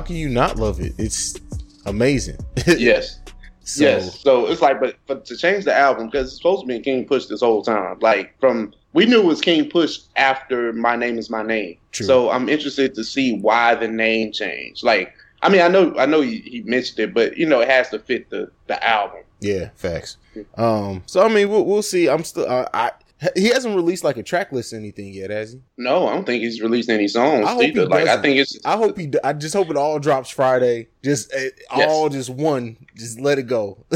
How can you not love it? It's amazing. yes. So, yes. So it's like, but, but to change the album because it's supposed to be King Push this whole time. Like from we knew it was King Push after My Name Is My Name. True. So I'm interested to see why the name changed. Like, I mean, I know, I know he, he mentioned it, but you know, it has to fit the the album. Yeah, facts. Um, so I mean, we'll, we'll see. I'm still, I he hasn't released like a track list or anything yet, has he? No, I don't think he's released any songs I either. Like I think it's. I hope he. I just hope it all drops Friday. Just uh, yes. all just one. Just let it go.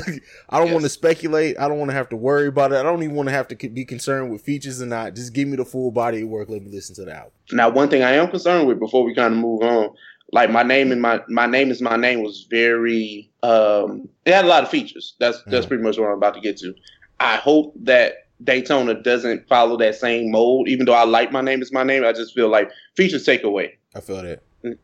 I don't yes. want to speculate. I don't want to have to worry about it. I don't even want to have to be concerned with features or not. Just give me the full body of work. Let me listen to the album. Now, one thing I am concerned with before we kind of move on, like my name and my my name is my name was very. um It had a lot of features. That's that's mm. pretty much what I'm about to get to. I hope that Daytona doesn't follow that same mold. Even though I like my name is my name, I just feel like features take away. I feel that.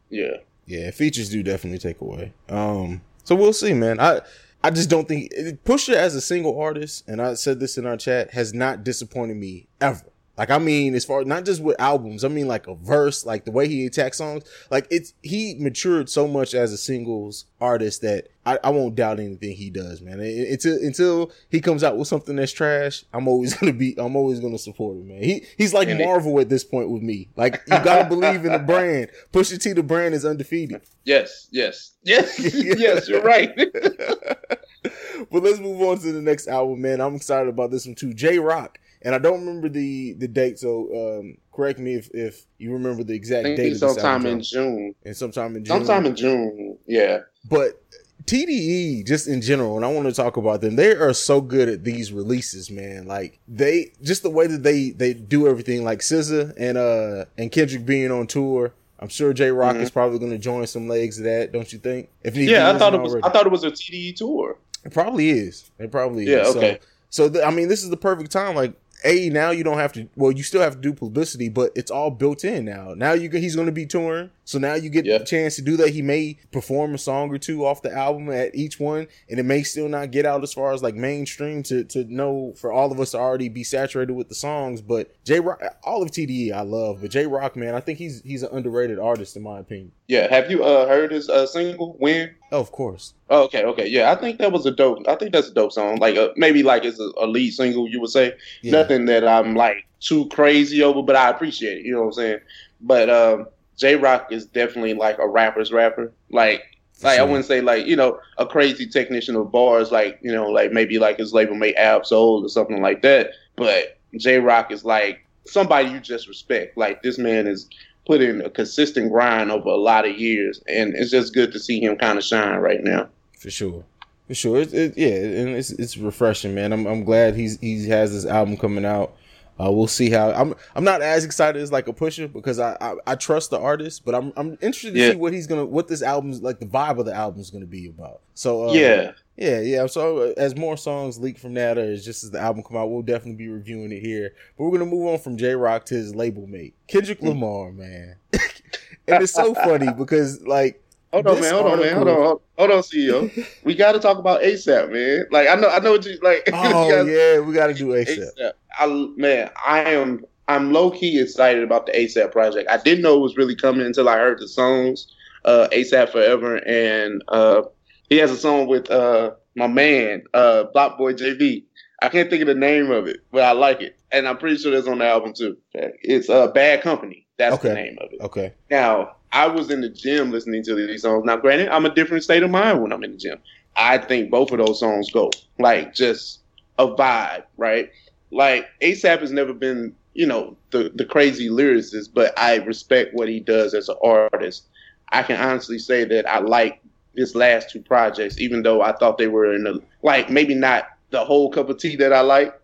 Yeah. Yeah, features do definitely take away. Um, so we'll see, man. I I just don't think Pusha as a single artist, and I said this in our chat, has not disappointed me ever. Like I mean, as far not just with albums, I mean like a verse, like the way he attacks songs. Like it's he matured so much as a singles artist that I, I won't doubt anything he does, man. Until until he comes out with something that's trash, I'm always gonna be I'm always gonna support him, man. He he's like and Marvel it, at this point with me. Like you gotta believe in the brand. Pusha T, the brand is undefeated. Yes, yes, yes, yes. You're right. but let's move on to the next album, man. I'm excited about this one too. Jay Rock and I don't remember the the date. So um, correct me if if you remember the exact date. Sometime in June. And sometime in June. Sometime in June. Yeah. But TDE, just in general, and I want to talk about them. They are so good at these releases, man. Like they just the way that they they do everything. Like SZA and uh and Kendrick being on tour. I'm sure Jay Rock mm-hmm. is probably going to join some legs of that, don't you think? If yeah, I thought it was. Already. I thought it was a TDE tour. It probably is. It probably yeah, is. Okay. So, so I mean, this is the perfect time. Like a now you don't have to well you still have to do publicity but it's all built in now. Now you he's going to be touring so now you get a chance to do that. He may perform a song or two off the album at each one and it may still not get out as far as like mainstream to to know for all of us to already be saturated with the songs but Jay Rock all of TDE I love but Jay Rock man I think he's he's an underrated artist in my opinion. Yeah have you uh heard his uh single Win Oh, of course. Oh, okay, okay, yeah. I think that was a dope. I think that's a dope song. Like uh, maybe like it's a, a, lead single. You would say yeah. nothing that I'm like too crazy over, but I appreciate it. You know what I'm saying? But um, Jay Rock is definitely like a rapper's rapper. Like like sure. I wouldn't say like you know a crazy technician of bars like you know like maybe like his label mate Ab-Soul or something like that. But Jay Rock is like somebody you just respect. Like this man is put in a consistent grind over a lot of years, and it's just good to see him kind of shine right now. For sure, for sure. It, it, yeah, and it's it's refreshing, man. I'm I'm glad he's he has this album coming out. Uh, we'll see how I'm. I'm not as excited as like a Pusha because I, I, I trust the artist, but I'm I'm interested to yeah. see what he's gonna what this album's like the vibe of the album's gonna be about. So uh, yeah, yeah, yeah. So uh, as more songs leak from that, or just as the album come out, we'll definitely be reviewing it here. But we're gonna move on from Jay Rock to his label mate, Kendrick Lamar, man. and it's so funny because like Hold on, man. Hold article... on, man. Hold on. Hold, on, CEO. we got to talk about ASAP, man. Like I know, I know what you like. Oh gotta, yeah, we got to do ASAP. ASAP. I man, I am. I'm low key excited about the ASAP project. I didn't know it was really coming until I heard the songs, uh, ASAP Forever, and uh, he has a song with uh, my man, uh, BlocBoy JB. I can't think of the name of it, but I like it, and I'm pretty sure that's on the album too. It's uh, Bad Company. That's okay. the name of it. Okay. Now I was in the gym listening to these songs. Now, granted, I'm a different state of mind when I'm in the gym. I think both of those songs go like just a vibe, right? Like ASAP has never been, you know, the the crazy lyricist, but I respect what he does as an artist. I can honestly say that I like his last two projects, even though I thought they were in the like maybe not the whole cup of tea that I like,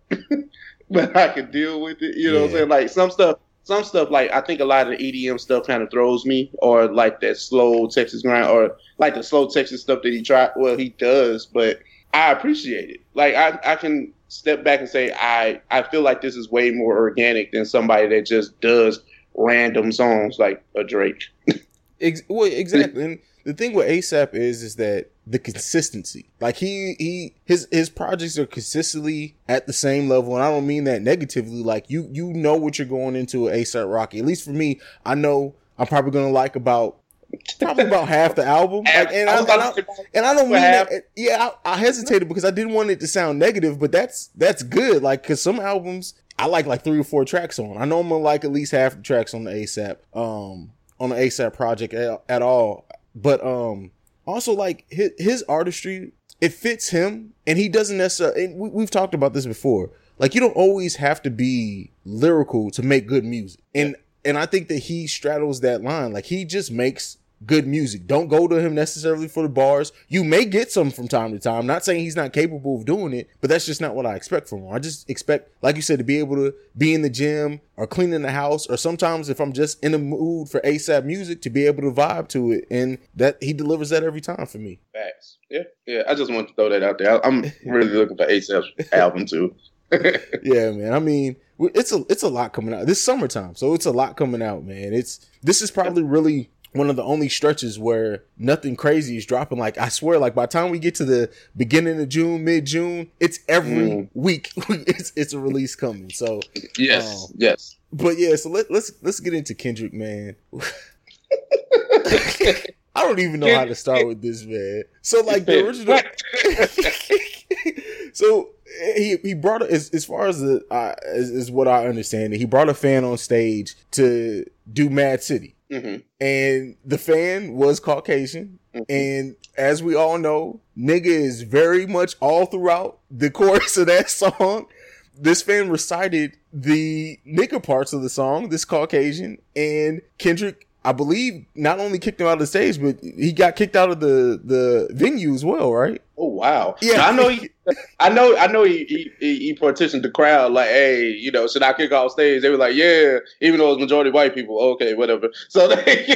but I can deal with it. You know yeah. what I'm saying? Like some stuff, some stuff like I think a lot of the EDM stuff kind of throws me, or like that slow Texas grind, or like the slow Texas stuff that he tried. Well, he does, but I appreciate it. Like I, I can step back and say I, I feel like this is way more organic than somebody that just does random songs like a Drake. Ex- well, exactly. and the thing with ASAP is, is that the consistency. Like he he his his projects are consistently at the same level, and I don't mean that negatively. Like you you know what you're going into ASAP Rocky. At least for me, I know I'm probably gonna like about probably about half the album. Like, and, I, and, I, and I don't mean that. Yeah, I, I, hesitated because I didn't want it to sound negative, but that's that's good. Like, cause some albums I like like three or four tracks on. I know I'm gonna like at least half the tracks on the ASAP, um, on the ASAP project at, at all. But um, also like his, his artistry, it fits him, and he doesn't necessarily. we, we've talked about this before. Like you don't always have to be lyrical to make good music, and and I think that he straddles that line. Like he just makes good music. Don't go to him necessarily for the bars. You may get some from time to time. Not saying he's not capable of doing it, but that's just not what I expect from him. I just expect, like you said, to be able to be in the gym or cleaning the house, or sometimes if I'm just in a mood for ASAP music, to be able to vibe to it. And that he delivers that every time for me. Facts. Yeah. Yeah. I just want to throw that out there. I'm really looking for ASAP's album too. yeah, man. I mean, it's a it's a lot coming out. This summertime, so it's a lot coming out, man. It's this is probably really one of the only stretches where nothing crazy is dropping. Like I swear, like by the time we get to the beginning of June, mid June, it's every mm. week. it's it's a release coming. So yes, um, yes. But yeah, so let, let's let's get into Kendrick, man. I don't even know how to start with this, man. So like the original. so he he brought as as far as the uh, as, as what I understand, he brought a fan on stage to do m.A.A.d city. Mm-hmm. And the fan was Caucasian. Mm-hmm. And as we all know, nigga is very much all throughout the chorus of that song. This fan recited the nigga parts of the song, this Caucasian, and Kendrick I believe not only kicked him out of the stage, but he got kicked out of the the venue as well, right? Oh wow! Yeah, I know. He, I know. I know. He, he he partitioned the crowd like, hey, you know, should I kick off stage? They were like, yeah, even though it's majority white people. Okay, whatever. So they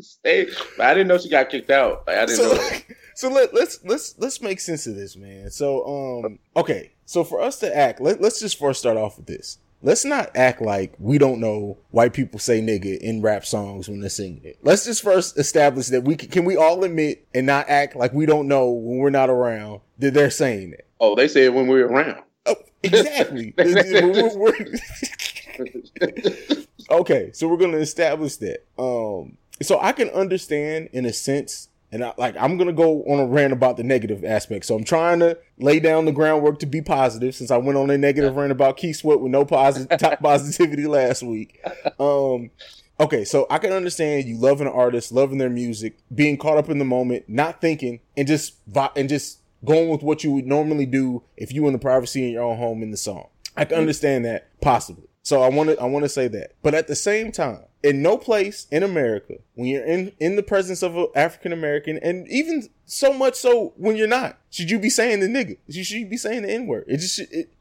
stage, but I didn't know she got kicked out. Like, I didn't so, know. So let, let's let's let's make sense of this, man. So um, okay, so for us to act, let, let's just first start off with this let's not act like we don't know white people say nigga in rap songs when they're singing it. Let's just first establish that we can, can we all admit and not act like we don't know when we're not around that they're saying it. Oh, they say it when we're around. Oh, exactly. okay, so we're gonna establish that. Um, so I can understand in a sense and I, like I'm gonna go on a rant about the negative aspect. So I'm trying to lay down the groundwork to be positive, since I went on a negative rant about Keith Sweat with no positive top positivity last week. Um, okay, so I can understand you loving an artist, loving their music, being caught up in the moment, not thinking, and just and just going with what you would normally do if you were in the privacy in your own home in the song. I can understand that possibly. So I want to I want to say that, but at the same time, in no place in America when you're in in the presence of an African American, and even so much so when you're not, should you be saying the nigga? You should be saying the n word. It just it,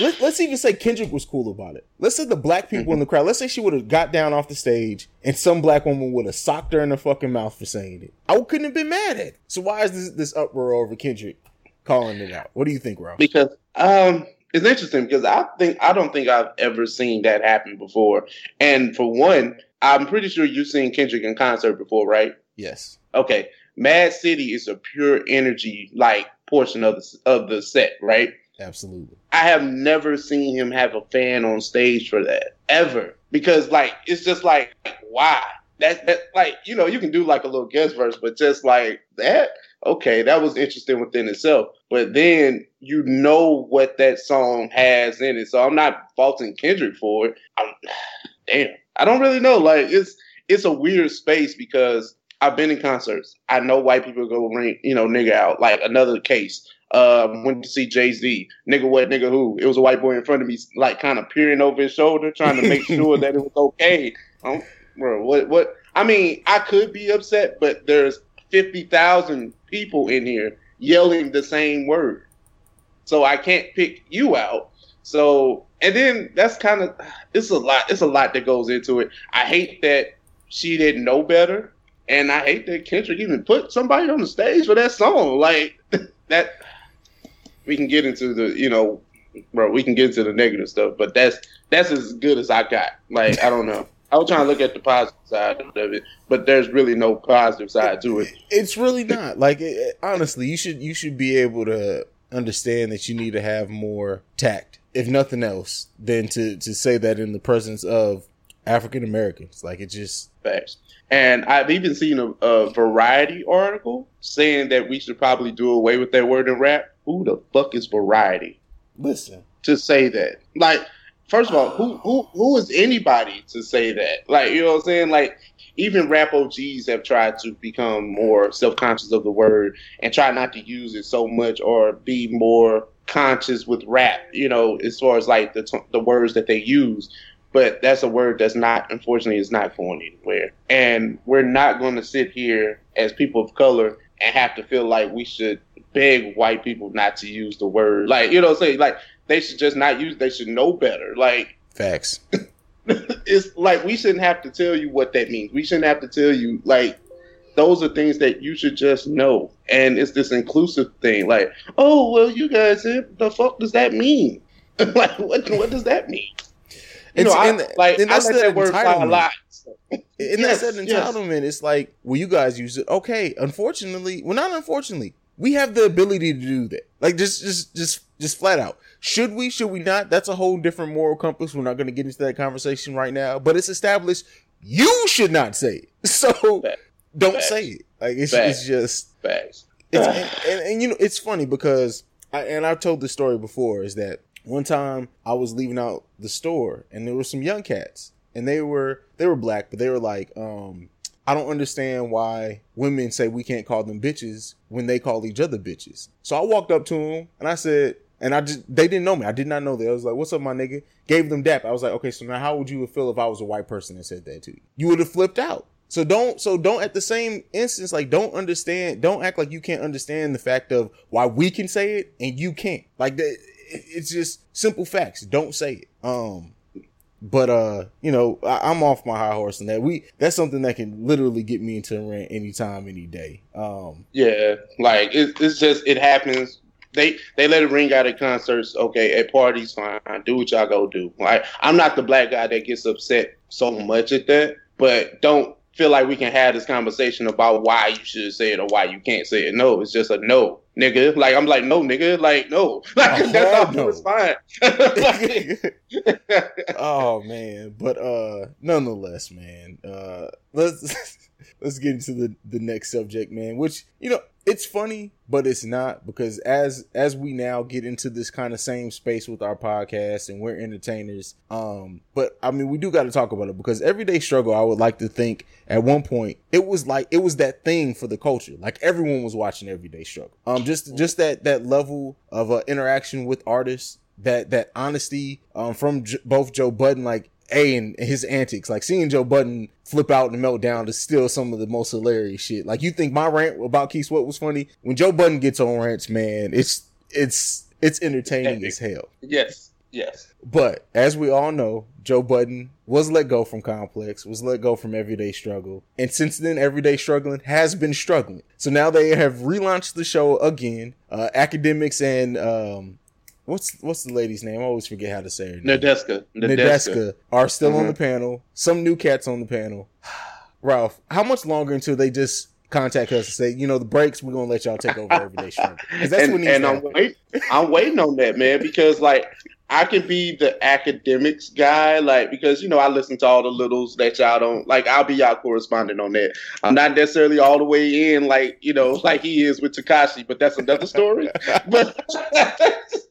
let, us even say Kendrick was cool about it. Let's say the black people in the crowd. Let's say she would have got down off the stage and some black woman would have socked her in the fucking mouth for saying it. I couldn't have been mad at. It. So why is this this uproar over Kendrick calling it out? What do you think, Ralph? Because um it's interesting because I think I don't think I've ever seen that happen before. And for one, I'm pretty sure you've seen Kendrick in concert before, right? Yes. Okay. m.A.A.d city is a pure energy like portion of the of the set, right? Absolutely. I have never seen him have a fan on stage for that ever because like it's just like why that that like you know you can do like a little guest verse, but just like that okay, that was interesting within itself. But then you know what that song has in it. So I'm not faulting Kendrick for it. I'm, damn, I don't really know. Like it's it's a weird space because I've been in concerts. I know white people go ring, you know, nigga out. Like another case. Um, went to see Jay Z. Nigga, what nigga who? It was a white boy in front of me, like kind of peering over his shoulder, trying to make sure that it was okay. Um, bro, what what? I mean, I could be upset, but there's fifty thousand people in here yelling the same word. So I can't pick you out. So and then that's kind of it's a lot. It's a lot that goes into it. I hate that she didn't know better, and I hate that Kendrick even put somebody on the stage for that song. Like that, we can get into the you know, bro. We can get into the negative stuff, but that's that's as good as I got. Like I don't know. I was trying to look at the positive side of it, but there's really no positive side to it. It's really not. Like it, honestly, you should you should be able to understand that you need to have more tact, if nothing else, than to to say that in the presence of African Americans. Like it just facts. And I've even seen a, a, Variety article saying that we should probably do away with that word in rap. Who the fuck is Variety? Listen, to say that, like, first of all, who who who is anybody to say that? Like, you know what I'm saying? Like, even rap OGs have tried to become more self conscious of the word and try not to use it so much or be more conscious with rap. You know, as far as like the t- the words that they use but that's a word that's not unfortunately is not going anywhere and we're not going to sit here as people of color and have to feel like we should beg white people not to use the word like you know say like they should just not use they should know better like facts it's like we shouldn't have to tell you what that means we shouldn't have to tell you like those are things that you should just know and it's this inclusive thing like oh well you guys eh, the fuck does that mean like what what does that mean you know, I, like and that's I let that word fly a lot. And yes, that's that entitlement. Yes. It's like, well, you guys use it. Okay, unfortunately, well, not unfortunately, we have the ability to do that. Like, just, just, just, just flat out. Should we? Should we not? That's a whole different moral compass. We're not going to get into that conversation right now. But it's established. You should not say it. So don't say it. Like it's, it's just. Facts. It's, and, and, and, you know, it's funny because, I, and I've told this story before, is that one time I was leaving out the store and there were some young cats and they were they were black, but they were like, um, I don't understand why women say we can't call them bitches when they call each other bitches. So I walked up to them and I said, and I just they didn't know me. I did not know that. I was like, "What's up, my nigga?" Gave them dap. I was like, "Okay, so now how would you feel if I was a white person and said that to you? You would have flipped out." So don't so don't at the same instance like don't understand don't act like you can't understand the fact of why we can say it and you can't. Like that it's just simple facts. Don't say it. Um, but uh, you know, I, am off my high horse and that. We that's something that can literally get me into a rant anytime, any day. Um, yeah, like it, it's just it happens. They they let it ring out at concerts. Okay, at parties, fine. Do what y'all go do. Like I'm not the black guy that gets upset so much at that, but don't feel like we can have this conversation about why you should say it or why you can't say it. No, it's just a no, nigga. Like I'm like, no, nigga. Like no, like that's all no. it's fine. oh man, but uh, nonetheless, man. Uh, let's let's get into the the next subject, man. Which you know it's funny, but it's not because as as we now get into this kind of same space with our podcast and we're entertainers. Um, but I mean, we do got to talk about it because everyday struggle. I would like to think at one point it was like it was that thing for the culture. Like everyone was watching everyday struggle. Um, just just that that level of uh, interaction with artists that that honesty um, from J- both Joe Budden, like a and his antics, like seeing Joe Budden flip out and melt down is still some of the most hilarious shit. Like you think my rant about Keith Sweat was funny? When Joe Budden gets on rants, man, it's it's it's entertaining as hell. Yes, yes. But as we all know, Joe Budden was let go from Complex, was let go from Everyday Struggle, and since then, Everyday Struggling has been struggling. So now they have relaunched the show again. Uh, Akademiks and um, what's what's the lady's name? I always forget how to say her name. Nadeska. Nadeska, are still mm-hmm. on the panel. Some new cats on the panel. Ralph, how much longer until they just contact us and say, you know, the breaks, we're gonna let y'all take over everyday struggle. Because that's and, what and I'm, wait, I'm waiting on that, man, because like I can be the Akademiks guy, like because you know I listen to all the littles that y'all don't like. I'll be y'all correspondent on that. I'm not necessarily all the way in, like you know, like he is with Tekashi, but that's another story. but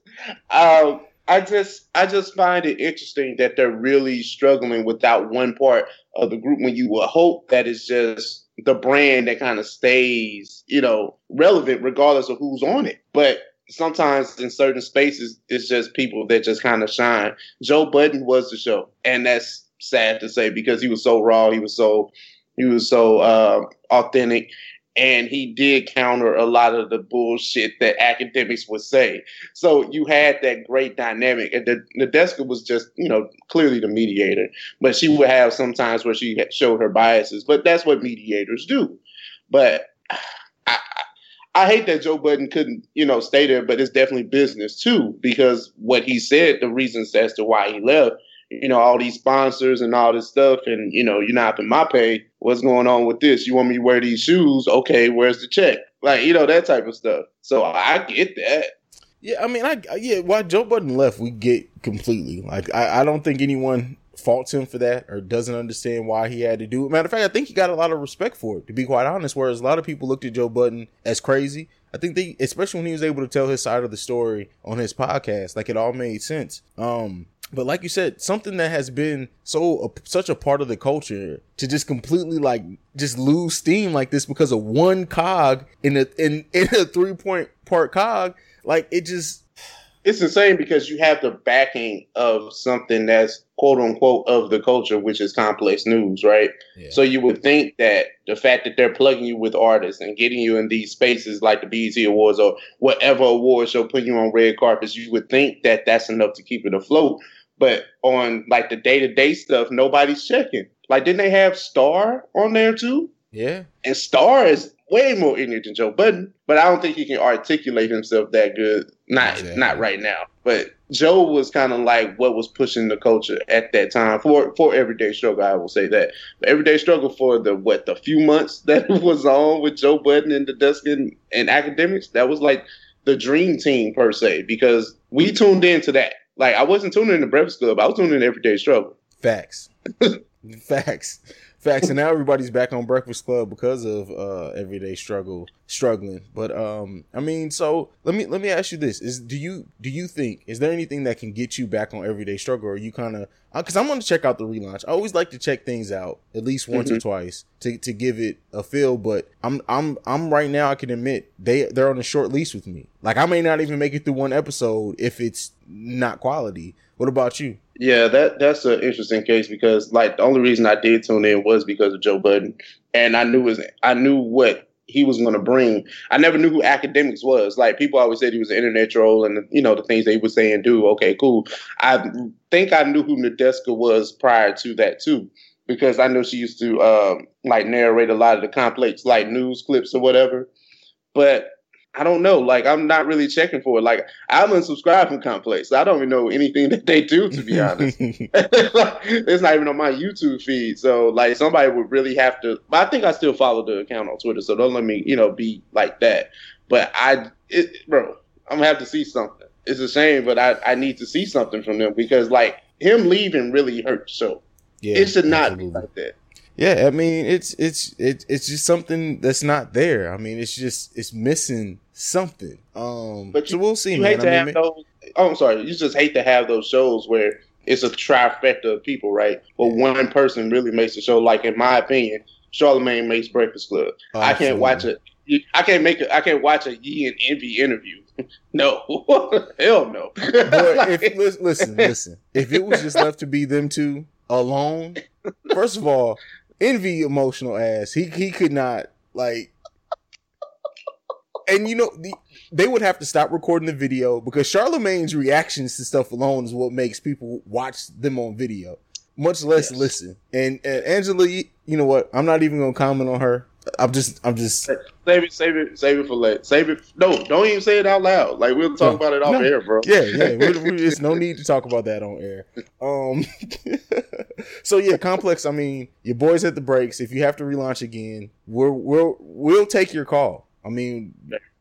um, I just I just find it interesting that they're really struggling without one part of the group when you would hope that it's just the brand that kind of stays, you know, relevant regardless of who's on it. But sometimes in certain spaces it's just people that just kind of shine. Joe Budden was the show. And that's sad to say because he was so raw, he was so he was so uh, authentic and he did counter a lot of the bullshit that Akademiks would say. So you had that great dynamic, and the Nadeska was just, you know, clearly the mediator, but she would have sometimes where she showed her biases, but that's what mediators do. But I, I hate that Joe Budden couldn't, you know, stay there, but it's definitely business too, because what he said, the reasons as to why he left you know, all these sponsors and all this stuff, and you know, you're not having my pay. What's going on with this? You want me to wear these shoes? Okay, where's the check? Like, you know, that type of stuff. So I get that. Yeah, I mean, I yeah. Why Joe Budden left, we get completely. Like, I, I don't think anyone faults him for that or doesn't understand why he had to do it. Matter of fact, I think he got a lot of respect for it, to be quite honest. Whereas a lot of people looked at Joe Budden as crazy. I think they, especially when he was able to tell his side of the story on his podcast, like it all made sense. Um, but like you said, something that has been so uh, such a part of the culture to just completely like just lose steam like this because of one cog in a in in a three point part cog, like it just it's insane because you have the backing of something that's quote unquote of the culture, which is complex news, right? Yeah. So you would think that the fact that they're plugging you with artists and getting you in these spaces like the BET Awards or whatever award show, putting you on red carpets, you would think that that's enough to keep it afloat. But on like the day to day stuff, nobody's checking. Like, didn't they have Star on there too? Yeah. And Star is way more ignorant than Joe Budden, but I don't think he can articulate himself that good. Not exactly. not right now. But Joe was kind of like what was pushing the culture at that time for for everyday struggle. I will say that but everyday struggle for the what the few months that was on with Joe Budden and the Dustin and Akademiks That was like the dream team per se because we tuned into that. Like I wasn't tuning in the Breakfast Club. I was tuning in to Everyday Struggle. Facts. Facts. Facts, and now everybody's back on Breakfast Club because of uh, everyday struggle, struggling. But um, I mean, so let me let me ask you this: Is do you do you think is there anything that can get you back on everyday struggle? Or are you kind of because uh, I'm going to check out the relaunch. I always like to check things out at least once mm-hmm. or twice to, to give it a feel. But I'm I'm I'm right now. I can admit they they're on a short lease with me. Like I may not even make it through one episode if it's not quality. What about you? Yeah, that that's an interesting case because like the only reason I did tune in was because of Joe Budden, and I knew was I knew what he was going to bring. I never knew who Akademiks was. Like people always said he was an internet troll, and you know the things they were saying. Do okay, cool. I think I knew who Nadeska was prior to that too, because I know she used to um, like narrate a lot of the complex like news clips or whatever. But I don't know. Like I'm not really checking for it. Like I'm unsubscribed from Complex. I don't even know anything that they do, to be honest. it's not even on my YouTube feed. So like somebody would really have to. But I think I still follow the account on Twitter. So don't let me, you know, be like that. But I, it, bro, I'm gonna have to see something. It's a shame, but I, I need to see something from them because like him leaving really hurt. So yeah, it should not absolutely. be like that. Yeah, I mean it's it's it, it's just something that's not there. I mean it's just it's missing something. Um, but you, so we'll see. You man. hate to I mean, have those. Oh, I'm sorry. You just hate to have those shows where it's a trifecta of people, right? But one person really makes the show. Like in my opinion, Charlemagne makes Breakfast Club. Oh, I can't watch it. I can't make it. I can't watch a Yee and Envy interview. no, hell no. Boy, if, listen, listen. If it was just left to be them two alone, first of all, Envy emotional ass. He he could not like and you know the, they would have to stop recording the video because Charlemagne's reactions to stuff alone is what makes people watch them on video, much less yes. listen. And, and Angela, you, you know what? I'm not even gonna comment on her. I'm just, I'm just save it, save it, save it for later. Save it. No, don't even say it out loud. Like we'll talk no, about it off no. air, bro. Yeah, yeah. we, we, there's no need to talk about that on air. Um. so yeah, complex. I mean, your boys at the breaks. If you have to relaunch again, we're we'll we'll take your call. I mean,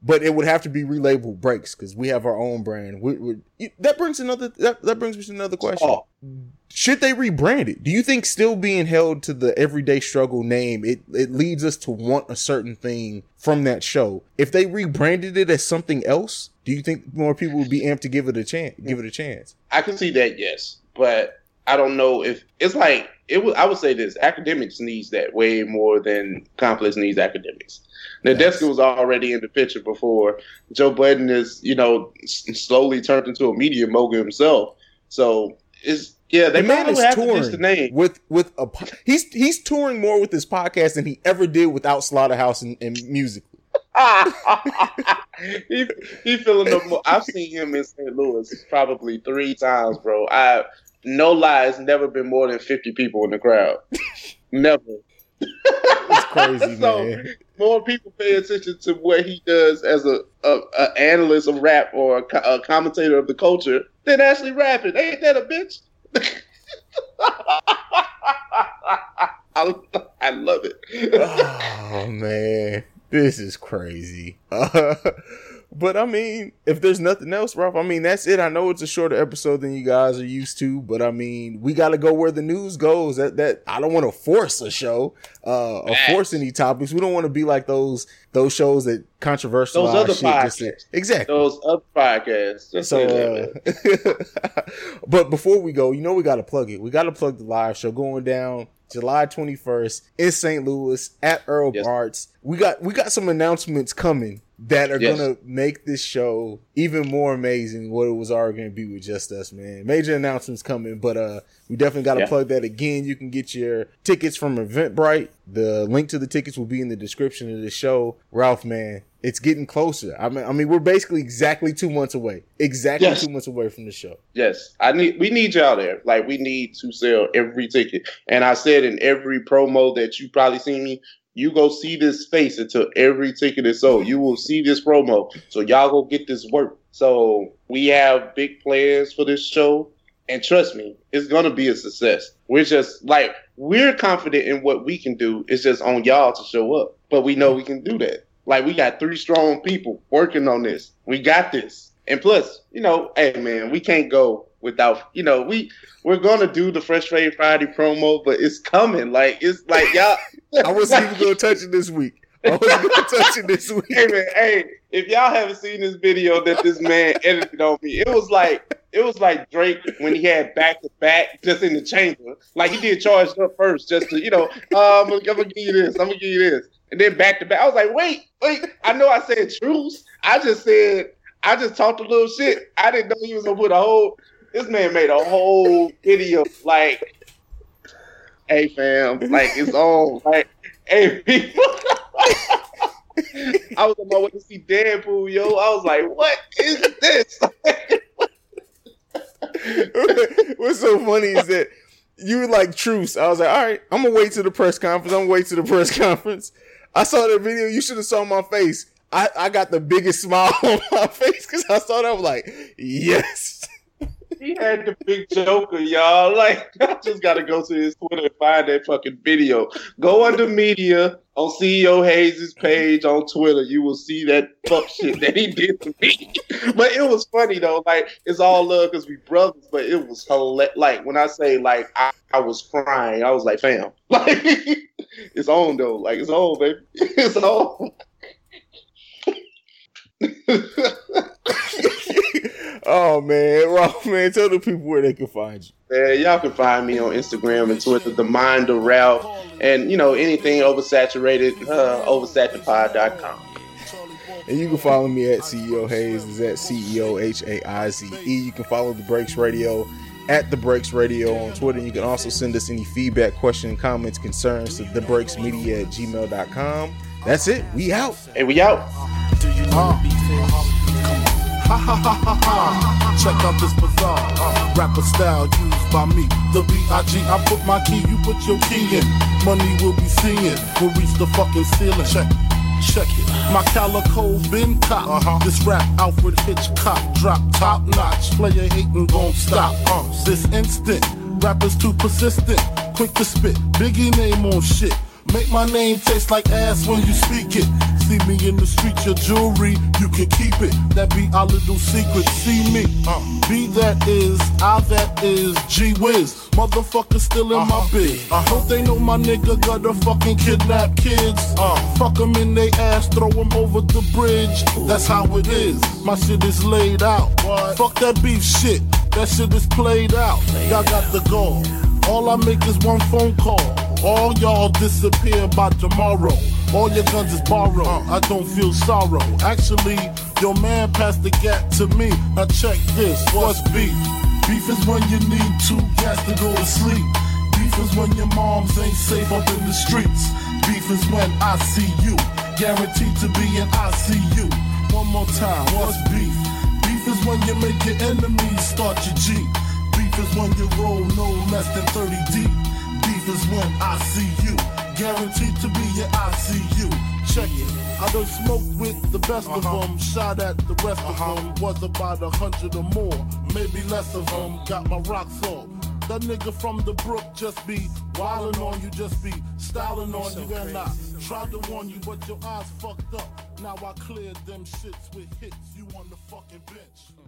but it would have to be relabeled breaks because we have our own brand. We, we, that brings another that, that brings me to another question. Oh. Should they rebrand it? Do you think still being held to the everyday struggle name it it leads us to want a certain thing from that show? If they rebranded it as something else, do you think more people would be amped to give it a chance? Give it a chance. I can see that, yes, but I don't know if it's like it. Was, I would say this: Akademiks needs that way more than complex needs Akademiks. Nadeska was already in the picture before. Joe Budden is, you know, slowly turned into a media mogul himself. So it's yeah, they the man is touring the name. with with a he's he's touring more with his podcast than he ever did without Slaughterhouse and, and music. he he feeling the. I've seen him in St. Louis probably three times, bro. I no lies, never been more than fifty people in the crowd. never. It's crazy, so, man. More people pay attention to what he does as a, a, a analyst of rap or a, a, commentator of the culture than actually rapping. Ain't that a bitch? I, I love it. oh man, this is crazy. Uh, But I mean, if there's nothing else, Ralph, I mean that's it. I know it's a shorter episode than you guys are used to, but I mean we got to go where the news goes. That that I don't want to force a show, uh, or force any topics. We don't want to be like those those shows that controversial Those other shit just podcasts. exactly. Those other podcasts. Just So, say that, man. uh, but before we go, you know we got to plug it. We got to plug the live show going down July 21st in St. Louis at Earl Yes. Bart's. We got we got some announcements coming that are Yes. gonna make this show even more amazing what it was already gonna be with just us, man. Major announcements coming, but uh we definitely gotta Yeah. plug that again. You can get your tickets from Eventbrite. The link to the tickets will be in the description of the show. Ralph, man, it's getting closer. I mean I mean we're basically exactly two months away. Exactly Yes. two months away from the show. Yes, I need. We need y'all there. Like we need to sell every ticket. And I said in every promo that you probably seen me, you go see this face until every ticket is sold. You will see this promo. So y'all go get this work. So we have big plans for this show, and trust me, it's gonna be a success. We're just like we're confident in what we can do. It's just on y'all to show up. But we know we can do that. Like we got three strong people working on this. We got this. And plus, you know, hey man, we can't go without you know, we we're gonna do the Fresh Trade Friday promo, but it's coming. Like it's like y'all I wasn't even gonna touch it this week. I wasn't gonna touch it this week. Hey man, hey, if y'all haven't seen this video that this man edited on me, it was like it was like Drake when he had back to back just in the chamber. Like he did charged up first just to, you know, uh, I'm, gonna, I'm gonna give you this, I'm gonna give you this. And then back to back. I was like, wait, wait, I know I said truce. I just said I just talked a little shit. I didn't know he was gonna put a whole this man made a whole video like Hey fam, like it's on. Like, hey people I was on my way to see Deadpool, yo. I was like, what is this? What's so funny is that you were like truce. I was like, all right, I'm gonna wait to the press conference. I'm gonna wait to the press conference. I saw that video. You should have saw my face. I, I got the biggest smile on my face because I saw that. I was like, yes. He had the big joker, y'all. Like, I just gotta go to his Twitter and find that fucking video. Go under media on CEO Haize' page on Twitter. You will see that fuck shit that he did to me. But it was funny though. Like, it's all love because we brothers. But it was hilarious. Like when I say like I, I was crying, I was like, fam, like it's on though. Like it's on, baby. It's on. Oh man, Ralph, man, tell the people where they can find you. Yeah, y'all can find me on Instagram and Twitter, the mind of Ralph, and you know anything oversaturated, uh, oversaturated.com. And you can follow me at CEO Haize. Is at CEO H A I Z E. You can follow the Breaks Radio at the Breaks Radio on Twitter. You can also send us any feedback, question, comments, concerns to thebreaksmedia at gmail.com. That's it. We out. Hey, we out. Ha ha ha ha ha. Check out this bizarre uh, rapper style used by me. The B.I.G. I put my key, you put your key in. Money will be seeing. We'll reach the fucking ceiling. Check. Check it. My calico been cop. Uh-huh. This rap Alfred Hitchcock drop top notch. Player hating gon' stop. Uh, this instant. Rappers too persistent. Quick to spit. Biggie name on shit. Make my name taste like ass when you speak it. See me in the street, your jewelry, you can keep it. That be our little secret. See me, uh, be that is, I that is, G Wiz. Motherfucker still in my biz. I hope they know my nigga got a fucking kidnap kids. Uh, fuck 'em in they ass, throw 'em over the bridge. That's how it is. My shit is laid out. Fuck that beef shit. That shit is played out. Y'all got the goal. All I make is one phone call. All y'all disappear by tomorrow. All your guns is borrowed. I don't feel sorrow. Actually, your man passed the gap to me. Now check this. What's beef? Beef is when you need two gas to go to sleep. Beef is when your moms ain't safe up in the streets. Beef is when I see you. Guaranteed to be in ICU. One more time. What's beef? Beef is when you make your enemies start your G. Beef is when you roll no less than 30 deep. Beef is when I see you. Guaranteed to be in ICU. Check it. I done smoked with the best of them. Shot at the rest of them. Was about a hundred or more. Maybe less of them. Got my rocks off. That nigga from the brook just be wildin' on you, just be styling on you, and I tried to warn you, but your eyes fucked up. Now I cleared them shits with hits. You on the fucking bench. Pardon my friend.